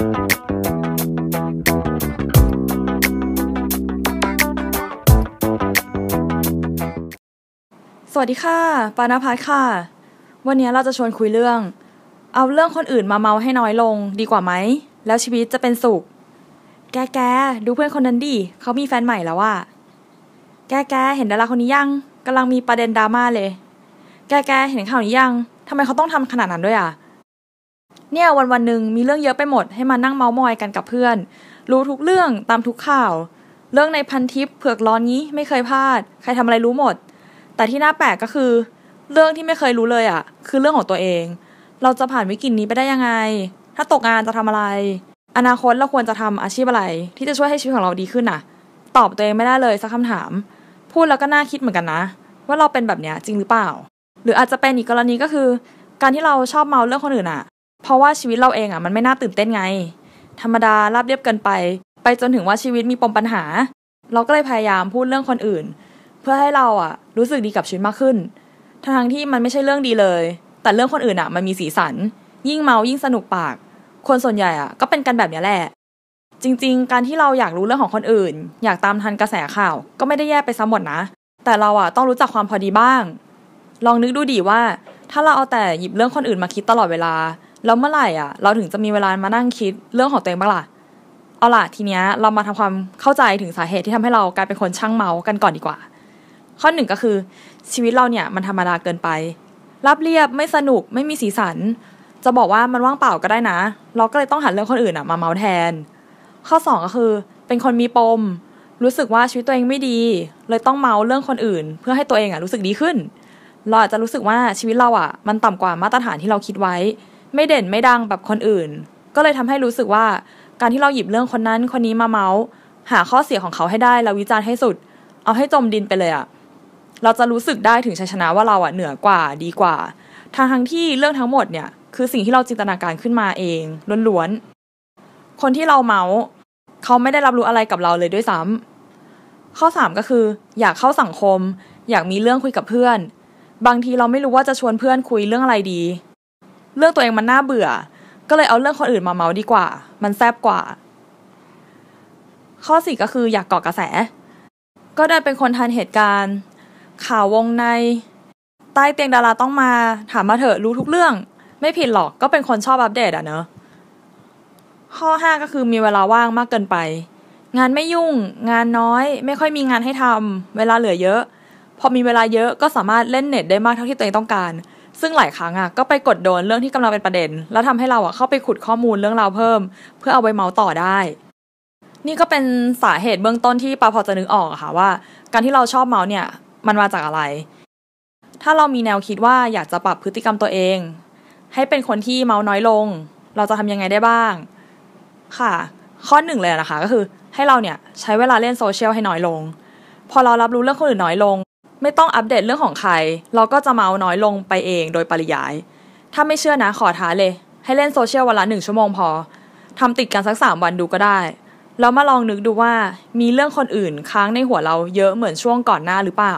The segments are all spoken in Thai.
สวัสดีค่ะ ปานาพัทค่ะ วันนี้เราจะชวนคุยเรื่อง เอาเรื่องคนอื่นมาเมาให้น้อยลงดีกว่าไหม แล้วชีวิตจะเป็นสุข แกแกดูเพื่อนคนนั้นดิเขามีแฟนใหม่แล้วว่า แกแกเห็นดาราคนนี้ยังกำลังมีประเด็นดราม่าเลย แกแกเห็นข่าวนี้ยังทำไมเขาต้องทำขนาดนั้นด้วยอะ เนี่ยวันวันหนึ่งมีเรื่องเยอะไปหมดให้มานั่งเมามอยกันกับเพื่อน รู้ทุกเรื่องตามทุกข่าว เรื่องในพันทิปเผือกร้อนนี้ไม่เคยพลาด ใครทำอะไรรู้หมด แต่ที่น่าแปลกก็คือ เรื่องที่ไม่เคยรู้เลยอะ คือเรื่องของตัวเอง เราจะผ่านวิกฤตนี้ไปได้ยังไง ถ้าตกงานจะทำอะไร อนาคตเราควรจะทำอาชีพอะไร ที่จะช่วยให้ชีวิตของเราดีขึ้นน่ะ ตอบตัวเองไม่ได้เลยสักคำถาม พูดแล้วก็น่าคิดเหมือนกันนะ ว่าเราเป็นแบบเนี้ยจริงหรือเปล่า หรืออาจจะเป็นอีกกรณีก็คือ การที่เราชอบเมาเรื่องคนอื่นอะ ราะว่าชีวิตเราเองอะมันไม่น่าตื่นเต้นไง ธรรมดาราบเรียบเกินไป ไปจนถึงว่าชีวิตมีปมปัญหา เราก็เลยพยายามพูดเรื่องคนอื่น เพื่อให้เราอะรู้สึกดีกับชีวิตมากขึ้น ทั้งที่มันไม่ใช่เรื่องดีเลย แต่เรื่องคนอื่นอะมันมีสีสัน ยิ่งเมายิ่งสนุกปาก คนส่วนใหญ่อะก็เป็นกันแบบนี้แหละ จริง ๆ การที่เราอยากรู้เรื่องของคนอื่น อยากตามทันกระแสข่าว ก็ไม่ได้แย่ไปซะหมดนะ แต่เราอะต้องรู้จักความพอดีบ้าง ลองนึกดูดิว่า ถ้าเราเอาแต่หยิบเรื่องคนอื่นมาคิดตลอดเวลา แล้วเมื่อไหร่อะ เราถึงจะมีเวลามานั่งคิดเรื่องของตัวเองบ้างล่ะ เอาล่ะทีเนี้ยเรามาทำความเข้าใจถึงสาเหตุที่ทำให้เรากลายเป็นคนช่างเมากันก่อนดีกว่า ข้อหนึ่งก็คือ ชีวิตเราเนี่ยมันธรรมดาเกินไป รับเรียบไม่สนุกไม่มีสีสัน จะบอกว่ามันว่างเปล่าก็ได้นะ เราก็เลยต้องหันเรื่องคนอื่นอะมาเมาแทน ข้อสองก็คือเป็นคนมีปม รู้สึกว่าชีวิตตัวเองไม่ดี เลยต้องเมาเรื่องคนอื่น เพื่อให้ตัวเองอะรู้สึกดีขึ้น เราอาจจะรู้สึกว่าชีวิตเราอะ มันต่ำกว่ามาตรฐานที่เราคิดไว้ ไม่เด่นไม่ดังแบบคนอื่น ก็เลยทำให้รู้สึกว่า การที่เราหยิบเรื่องคนนั้นคนนี้มาเมาส์หาข้อเสียของเขาให้ได้แล้ววิจารณ์ให้สุด เอาให้จมดินไปเลยอะเราจะรู้สึกได้ถึงชัยชนะว่าเราอะเหนือกว่าดีกว่าทางทั้งที่เรื่องทั้งหมดเนี่ยคือสิ่งที่เราจินตนาการขึ้นมาเองล้วนๆคนที่เราเมาส์เขาไม่ได้รับรู้อะไรกับเราเลยด้วยซ้ำข้อสามก็คือ อยากเข้าสังคม อยากมีเรื่องคุยกับเพื่อน บางทีเราไม่รู้ว่าจะชวนเพื่อนคุยเรื่องอะไรดี เรื่องตัวเองมันน่าเบื่อ ก็เลยเอาเรื่องคนอื่นมาเมาดีกว่า มันแซบกว่า ข้อสี่ก็คืออยากเกาะกระแส ก็ได้เป็นคนทันเหตุการณ์ ข่าววงใน ใต้เตียงดาราต้องมา ถามมาเถอะรู้ทุกเรื่อง ไม่ผิดหรอกก็เป็นคนชอบอัปเดตอะเนอะข้อห้าก็คือมีเวลาว่างมากเกินไป งานไม่ยุ่ง งานน้อย ไม่ค่อยมีงานให้ทำเวลาเหลือเยอะ พอมีเวลาเยอะก็สามารถเล่นเน็ตได้มากเท่าที่ตัวเองต้องการ ซึ่งหลายครั้งอะก็ไปกดโดนเรื่องที่กำลังเป็นประเด็น แล้วทำให้เราอะเข้าไปขุดข้อมูลเรื่องราวเพิ่ม เพื่อเอาไปเมาส์ต่อได้ นี่ก็เป็นสาเหตุเบื้องต้นที่ปาพอจะนึกออกอะค่ะว่า การที่เราชอบเม้าท์เนี่ยมันมาจากอะไร ถ้าเรามีแนวคิดว่าอยากจะปรับพฤติกรรมตัวเอง ให้เป็นคนที่เม้าท์น้อยลง เราจะทำยังไงได้บ้าง ค่ะ ข้อหนึ่งเลยนะคะก็คือให้เราเนี่ยใช้เวลาเล่นโซเชียลให้น้อยลง พอเรารับรู้เรื่องคนอื่นน้อยลง ไม่ต้องอัปเดตเรื่องของใคร เราก็จะเม้าท์น้อยลงไปเองโดยปริยาย ถ้าไม่เชื่อนะขอท้าเลย ให้เล่นโซเชียลวันละหนึ่งชั่วโมงพอทำติดกันสักสามวันดูก็ได้ แล้วมาลองนึกดูว่ามีเรื่องคนอื่นค้างในหัวเราเยอะเหมือนช่วงก่อนหน้าหรือเปล่า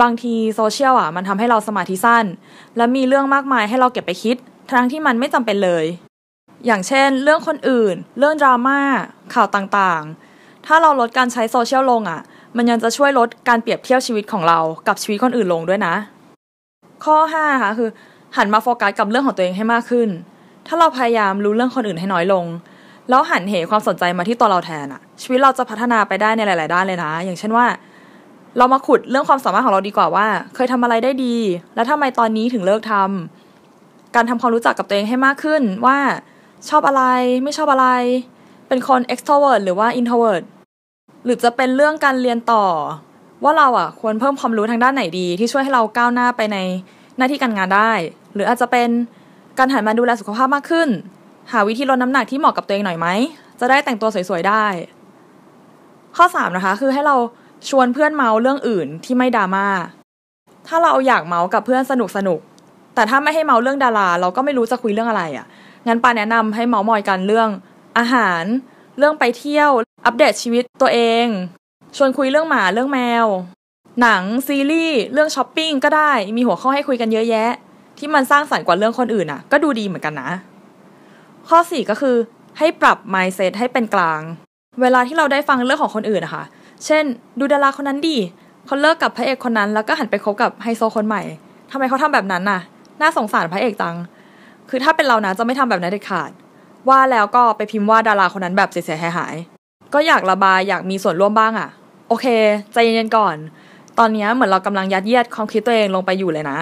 บางทีโซเชียลอะมันทำให้เราสมาธิสั้น และมีเรื่องมากมายให้เราเก็บไปคิด ทั้งที่มันไม่จำเป็นเลย อย่างเช่น เรื่องคนอื่น เรื่องดราม่าข่าวต่างๆ ถ้าเราลดการใช้โซเชียลลงอะ มันยังจะช่วยลดการเปรียบเทียบชีวิตของเรากับชีวิตคนอื่นลงด้วยนะ ข้อ5ค่ะคือ หันมาโฟกัสกับเรื่องของตัวเองให้มากขึ้น ถ้าเราพยายามรู้เรื่องคนอื่นให้น้อยลง แล้วหันเหความสนใจมาที่ตัวเราแทนอะชีวิตเราจะพัฒนาไปได้ในหลาย ๆ ด้านเลยนะ อย่างเช่นว่า เรามาขุดเรื่องความสามารถของเราดีกว่าว่า เคยทำอะไรได้ดี แล้วทำไมตอนนี้ถึงเลิกทำการทำความรู้จักกับตัวเองให้มากขึ้นว่าชอบอะไรไม่ชอบอะไร เป็นคน extrovert หรือว่า introvert หรือจะเป็นเรื่องการเรียนต่อ ว่าเราอะควรเพิ่มความรู้ทางด้านไหนดี ที่ช่วยให้เราก้าวหน้าไปในหน้าที่การงานได้ หรืออาจจะเป็นการหันมาดูแลสุขภาพมากขึ้น หาวิธีลดน้ำหนักที่เหมาะกับตัวเองหน่อยไหมจะได้แต่งตัวสวยๆได้ ข้อ3นะคะคือให้เราชวนเพื่อนเมาเรื่องอื่นที่ไม่ดราม่าถ้าเราอยากเมากับเพื่อนสนุกสนุกแต่ถ้าไม่ให้เมาเรื่องดารา เราก็ไม่รู้จะคุยเรื่องอะไรอะ่ะงั้นปาแนะนำให้เมามอยกันเรื่องอาหาร เรื่องไปเที่ยว อัปเดตชีวิตตัวเอง ชวนคุยเรื่องหมาเรื่องแมว หนังซีรีส์เรื่องช้อปปิ้งก็ได้ มีหัวข้อให้คุยกันเยอะแยะ ที่มันสร้างสรรค์กว่าเรื่องคนอื่นอะ ก็ดูดีเหมือนกันนะ ข้อสี่ก็คือให้ปรับ mindset ให้เป็นกลาง เวลาที่เราได้ฟังเรื่องของคนอื่นนะคะ เช่น ดูดาราคนนั้นดิเขาเลิกกับพระเอกคนนั้น แล้วก็หันไปคบกับไฮโซคนใหม่ทำไมเขาทำแบบนั้นน่ะ น่าสงสารพระเอกจัง คือถ้าเป็นเรานะจะไม่ทำแบบนั้นเด็ดขาด ว่าแล้วก็ไปพิมพ์ว่าดาราคนนั้นแบบเสียหายหาย ก็อยากระบายอยากมีส่วนร่วมบ้างอะ่ะ โอเค ใจเย็นๆก่อน ตอนนี้เหมือนเรากำลังยัดเยียดความคิดตัวเองลงไปอยู่เลยนะ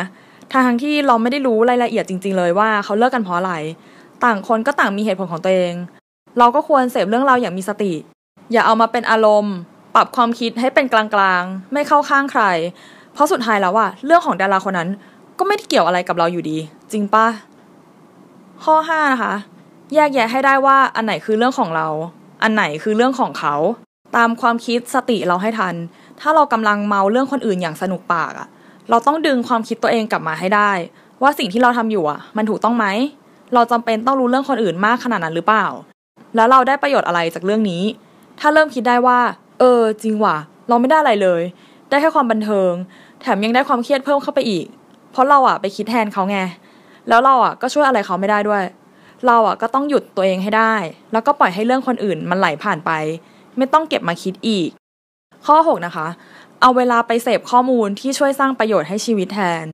ทางที่เราไม่ได้รู้รายละเอียดจริง ๆ เลยว่าเขาเลิกกันเพราะอะไร ต่างคนก็ต่างมีเหตุผลของตัวเอง เราก็ควรเสพเรื่องราวอย่างมีสติ อย่าเอามาเป็นอารมณ์ ปรับความคิดให้เป็นกลางๆ ไม่เข้าข้างใคร เพราะสุดท้ายแล้วอะเรื่องของดาราคนนั้นก็ไม่ได้เกี่ยวอะไรกับเราอยู่ดี จริงปะข้อ 5 นะคะ แยกแยะให้ได้ว่าอันไหนคือเรื่องของเรา อันไหนคือเรื่องของเขา ตามความคิดสติเราให้ทัน ถ้าเรากำลังเมาเรื่องคนอื่นอย่างสนุกปากอะเราต้องดึงความคิดตัวเองกลับมาให้ได้ ว่าสิ่งที่เราทำอยู่อะมันถูกต้องไหม เราจำเป็นต้องรู้เรื่องคนอื่นมากขนาดนั้นหรือเปล่า แล้วเราได้ประโยชน์อะไรจากเรื่องนี้ ถ้าเริ่มคิดได้ว่า เออ จริงว่ะ เราไม่ได้อะไรเลย ได้แค่ความบันเทิง แถมยังได้ความเครียดเพิ่มเข้าไปอีก เพราะเราอะไปคิดแทนเขาไง แล้วเราอะก็ช่วยอะไรเขาไม่ได้ด้วย เราอะก็ต้องหยุดตัวเองให้ได้ แล้วก็ปล่อยให้เรื่องคนอื่นมันไหลผ่านไป ไม่ต้องเก็บมาคิดอีก ข้อ 6 นะคะ เอาเวลาไปเสพข้อมูลที่ช่วยสร้างประโยชน์ให้ชีวิตแทน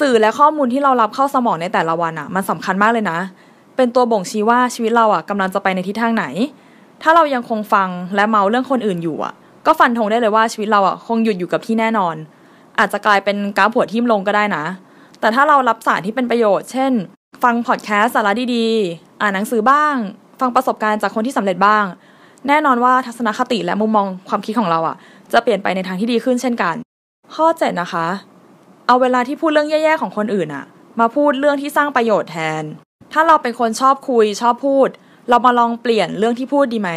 สื่อและข้อมูลที่เรารับเข้าสมองในแต่ละวันอะ มันสำคัญมากเลยนะ เป็นตัวบ่งชี้ว่าชีวิตเราอะกำลังจะไปในทิศทางไหน ถ้าเรายังคงฟังและเมาเรื่องคนอื่นอยู่อะ ก็ฟันธงได้เลยว่าชีวิตเราอะคงหยุดอยู่กับที่แน่นอน อาจจะกลายเป็นก้าวผัวทิ่มลงก็ได้นะ แต่ถ้าเรารับสารที่เป็นประโยชน์ เช่น ฟังพอดแคสสาระดีๆ อ่านหนังสือบ้าง ฟังประสบการณ์จากคนที่สำเร็จบ้าง แน่นอนว่าทัศนคติและมุมมองความคิดของเราอะ จะเปลี่ยนไปในทางที่ดีขึ้นเช่นกัน ข้อ7นะคะ เอาเวลาที่พูดเรื่องแย่ๆของคนอื่นอะ มาพูดเรื่องที่สร้างประโยชน์แทน ถ้าเราเป็นคนชอบคุยชอบพูด เรามาลองเปลี่ยนเรื่องที่พูดดีไหม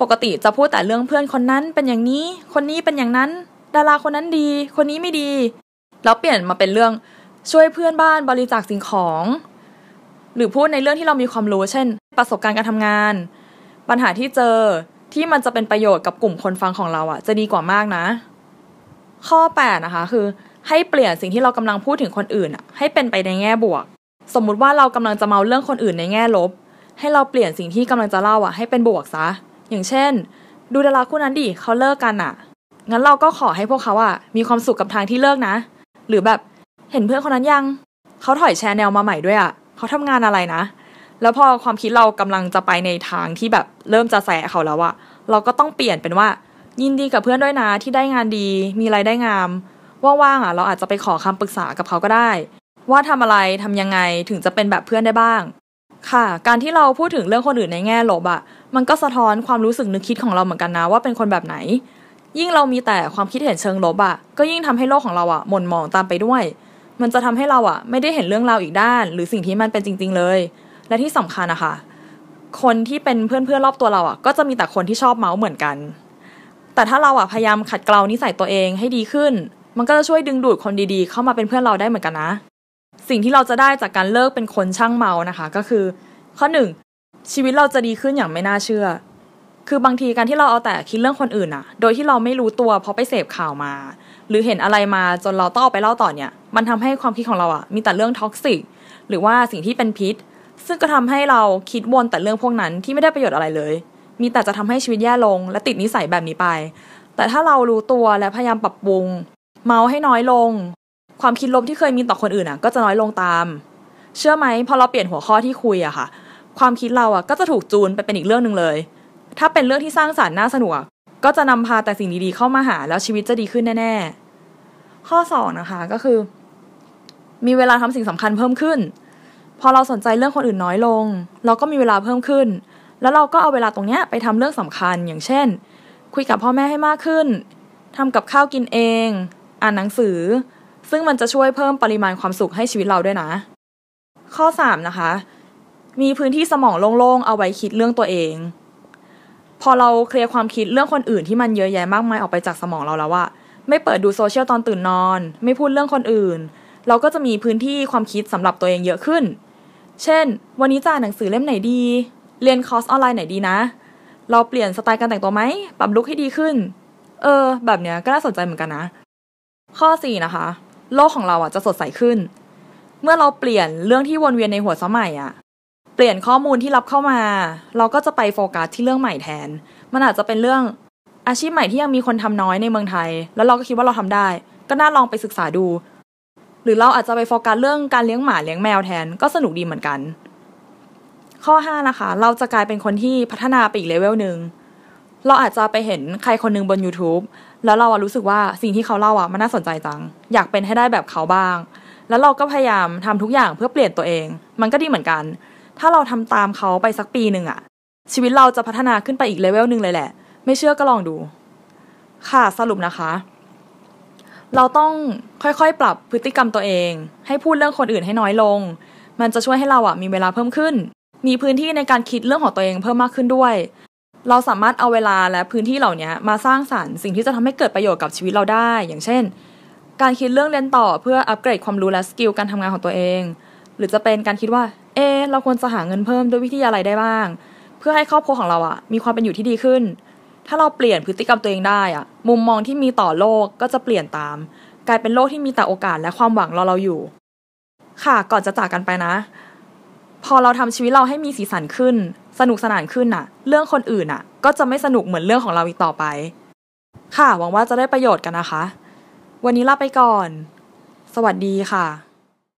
ปกติจะพูดแต่เรื่องเพื่อนคนนั้นเป็นอย่างนี้ คนนี้เป็นอย่างนั้น ดาราคนนั้นดี คนนี้ไม่ดี แล้วเปลี่ยนมาเป็นเรื่องช่วยเพื่อนบ้านบริจาคสิ่งของ หรือพูดในเรื่องที่เรามีความรู้ เช่น ประสบการณ์การทำงาน ปัญหาที่เจอที่มันจะเป็นประโยชน์กับกลุ่มคนฟังของเราอะ่ะ จะดีกว่ามากนะ ข้อ8นะคะคือ ให้เปลี่ยนสิ่งที่เรากำลังพูดถึงคนอื่นอะ่ะให้เป็นไปในแง่บวก สมมุติว่าเรากำลังจะเมาเรื่องคนอื่นในแง่ลบ ให้เราเปลี่ยนสิ่งที่กำลังจะเล่าอะ่ะให้เป็นบวกซะ อย่างเช่น ดูดาราคู่นั้นดิเขาเลิกกันอะ่ะงั้นเราก็ขอให้พวกเขาอะ่ะมีความสุขกับทางที่เลิกนะ หรือแบบเห็นเพื่อนคนนั้นยังเขาถอยแชร์แนวมาใหม่ด้วยอะ่ะ เขาทำงานอะไรนะ แล้วพอความคิดเรากำลังจะไปในทางที่แบบเริ่มจะแสะเขาแล้วอะเราก็ต้องเปลี่ยนเป็นว่า ยินดีกับเพื่อนด้วยนะที่ได้งานดี มีรายได้งาม ว่างๆอะเราอาจจะไปขอคำปรึกษากับเขาก็ได้ ว่าทำอะไรทำยังไงถึงจะเป็นแบบเพื่อนได้บ้าง ค่ะ การที่เราพูดถึงเรื่องคนอื่นในแง่ลบอะมันก็สะท้อนความรู้สึกนึกคิดของเราเหมือนกันนะว่าเป็นคนแบบไหน ยิ่งเรามีแต่ความคิดเห็นเชิงลบอะก็ยิ่งทำให้โลกของเราอะหม่นหมองตามไปด้วย มันจะทำให้เราอะไม่ได้เห็นเรื่องราวอีกด้าน หรือสิ่งที่มันเป็นจริง ๆ เลย และที่สำคัญนะคะคนที่เป็นเพื่อนๆรอบตัวเราอะก็จะมีแต่คนที่ชอบเมาส์เหมือนกัน แต่ถ้าเราอะพยายามขัดเกลานิสัยตัวเองให้ดีขึ้น มันก็จะช่วยดึงดูดคนดีๆ เข้ามาเป็นเพื่อนเราได้เหมือนกันนะ สิ่งที่เราจะได้จากการเลิกเป็นคนช่างเมานะคะ ก็คือ ข้อหนึ่งชีวิตเราจะดีขึ้นอย่างไม่น่าเชื่อ คือบางทีการที่เราเอาแต่คิดเรื่องคนอื่นอะโดยที่เราไม่รู้ตัวเพราะไปเสพข่าวมา หรือเห็นอะไรมาจนเราต้องเอาไปเล่าต่อเนี่ย มันทำให้ความคิดของเราอะมีแต่เรื่องท็อกซิกหรือว่าสิ่งที่เป็นพิษ ซึ่งก็ทำให้เราคิดวนแต่เรื่องพวกนั้นที่ไม่ได้ประโยชน์อะไรเลย มีแต่จะทำให้ชีวิตแย่ลง และติดนิสัยแบบนี้ไป แต่ถ้าเรารู้ตัวและพยายามปรับปรุง เมาให้น้อยลง ความคิดลบที่เคยมีต่อคนอื่นอะก็จะน้อยลงตาม เชื่อไหมพอเราเปลี่ยนหัวข้อที่คุยอะค่ะ ความคิดเราอะก็จะถูกจูนไปเป็นอีกเรื่องหนึ่งเลย ถ้าเป็นเรื่องที่สร้างสารรค์น่าสนุกก็จะนำพาแต่สิ่งดีๆเข้ามาหา แล้วชีวิตจะดีขึ้นแน่ๆ ข้อสองนะคะก็คือ มีเวลาทำสิ่งสำคัญเพิ่มขึ้น พอเราสนใจเรื่องคนอื่นน้อยลง เราก็มีเวลาเพิ่มขึ้น แล้วเราก็เอาเวลาตรงเนี้ยไปทำเรื่องสำคัญอย่างเช่น คุยกับพ่อแม่ให้มากขึ้นทำกับข้าวกินเอง อ่านหนังสือ ซึ่งมันจะช่วยเพิ่มปริมาณความสุขให้ชีวิตเราด้วยนะ ข้อ 3 นะคะ มีพื้นที่สมองโล่งๆ เอาไว้คิดเรื่องตัวเอง พอเราเคลียร์ความคิดเรื่องคนอื่นที่มันเยอะแยะมากมายออกไปจากสมองเราแล้วว่าไม่เปิดดูโซเชียลตอนตื่นนอน ไม่พูดเรื่องคนอื่น เราก็จะมีพื้นที่ความคิดสำหรับตัวเองเยอะขึ้น เช่น วันนี้จะอ่านหนังสือเล่มไหนดี เรียนคอร์สออนไลน์ไหนดีนะ เราเปลี่ยนสไตล์การแต่งตัวไหมปรับลุคให้ดีขึ้น เออ แบบเนี้ยก็น่าสนใจเหมือนกันนะ ข้อ 4 นะคะ โลกของเราอะจะสดใสขึ้น เมื่อเราเปลี่ยนเรื่องที่วนเวียนในหัวสมองอะ เปลี่ยนข้อมูลที่รับเข้ามา เราก็จะไปโฟกัสที่เรื่องใหม่แทน มันอาจจะเป็นเรื่องอาชีพใหม่ที่ยังมีคนทำน้อยในเมืองไทย แล้วเราก็คิดว่าเราทำได้ ก็น่าลองไปศึกษาดู หรือเราอาจจะไปโฟกัสเรื่องการเลี้ยงหมาเลี้ยงแมวแทนก็สนุกดีเหมือนกัน ข้อ5นะคะ เราจะกลายเป็นคนที่พัฒนาไปอีกเลเวลหนึ่งเราอาจจะไปเห็นใครคนหนึงบน YouTube แล้วเราอะรู้สึกว่าสิ่งที่เขาเล่าอะมันน่าสนใจจัง อยากเป็นให้ได้แบบเขาบ้าง แล้วเราก็พยายามทำทุกอย่างเพื่อเปลี่ยนตัวเอง มันก็ดีเหมือนกัน ถ้าเราทำตามเขาไปสักปีหนึ่งอะชีวิตเราจะพัฒนาขึ้นไปอีกเลเวลหนึ่งเลยแหละ ไม่เชื่อก็ลองดู ค่ะสรุปนะคะ เราต้องค่อยๆ ปรับพฤติกรรมตัวเอง ให้พูดเรื่องคนอื่นให้น้อยลง มันจะช่วยให้เราอะมีเวลาเพิ่มขึ้น มีพื้นที่ในการคิดเรื่องของตัวเองเพิ่มมากขึ้นด้วย เราสามารถเอาเวลาและพื้นที่เหล่านี้มาสร้างสรรค์สิ่งที่จะทำให้เกิดประโยชน์กับชีวิตเราได้ อย่างเช่น การคิดเรื่องเรียนต่อเพื่ออัปเกรดความรู้และสกิลการทำงานของตัวเอง หรือจะเป็นการคิดว่า เอ เราควรจะหาเงินเพิ่มด้วยวิธีอะไรได้บ้าง เพื่อให้ครอบครัวของเราอะมีความเป็นอยู่ที่ดีขึ้น ถ้าเราเปลี่ยนพฤติกรรมตัวเองได้อะมุมมองที่มีต่อโลกก็จะเปลี่ยนตาม กลายเป็นโลกที่มีแต่โอกาสและความหวังรอเราอยู่ ค่ะก่อนจะจากกันไปนะ พอเราทำชีวิตเราให้มีสีสันขึ้น สนุกสนานขึ้นน่ะ เรื่องคนอื่นน่ะ ก็จะไม่สนุกเหมือนเรื่องของเราอีกต่อไป ค่ะหวังว่าจะได้ประโยชน์กันนะคะ วันนี้ลาไปก่อน สวัสดีค่ะ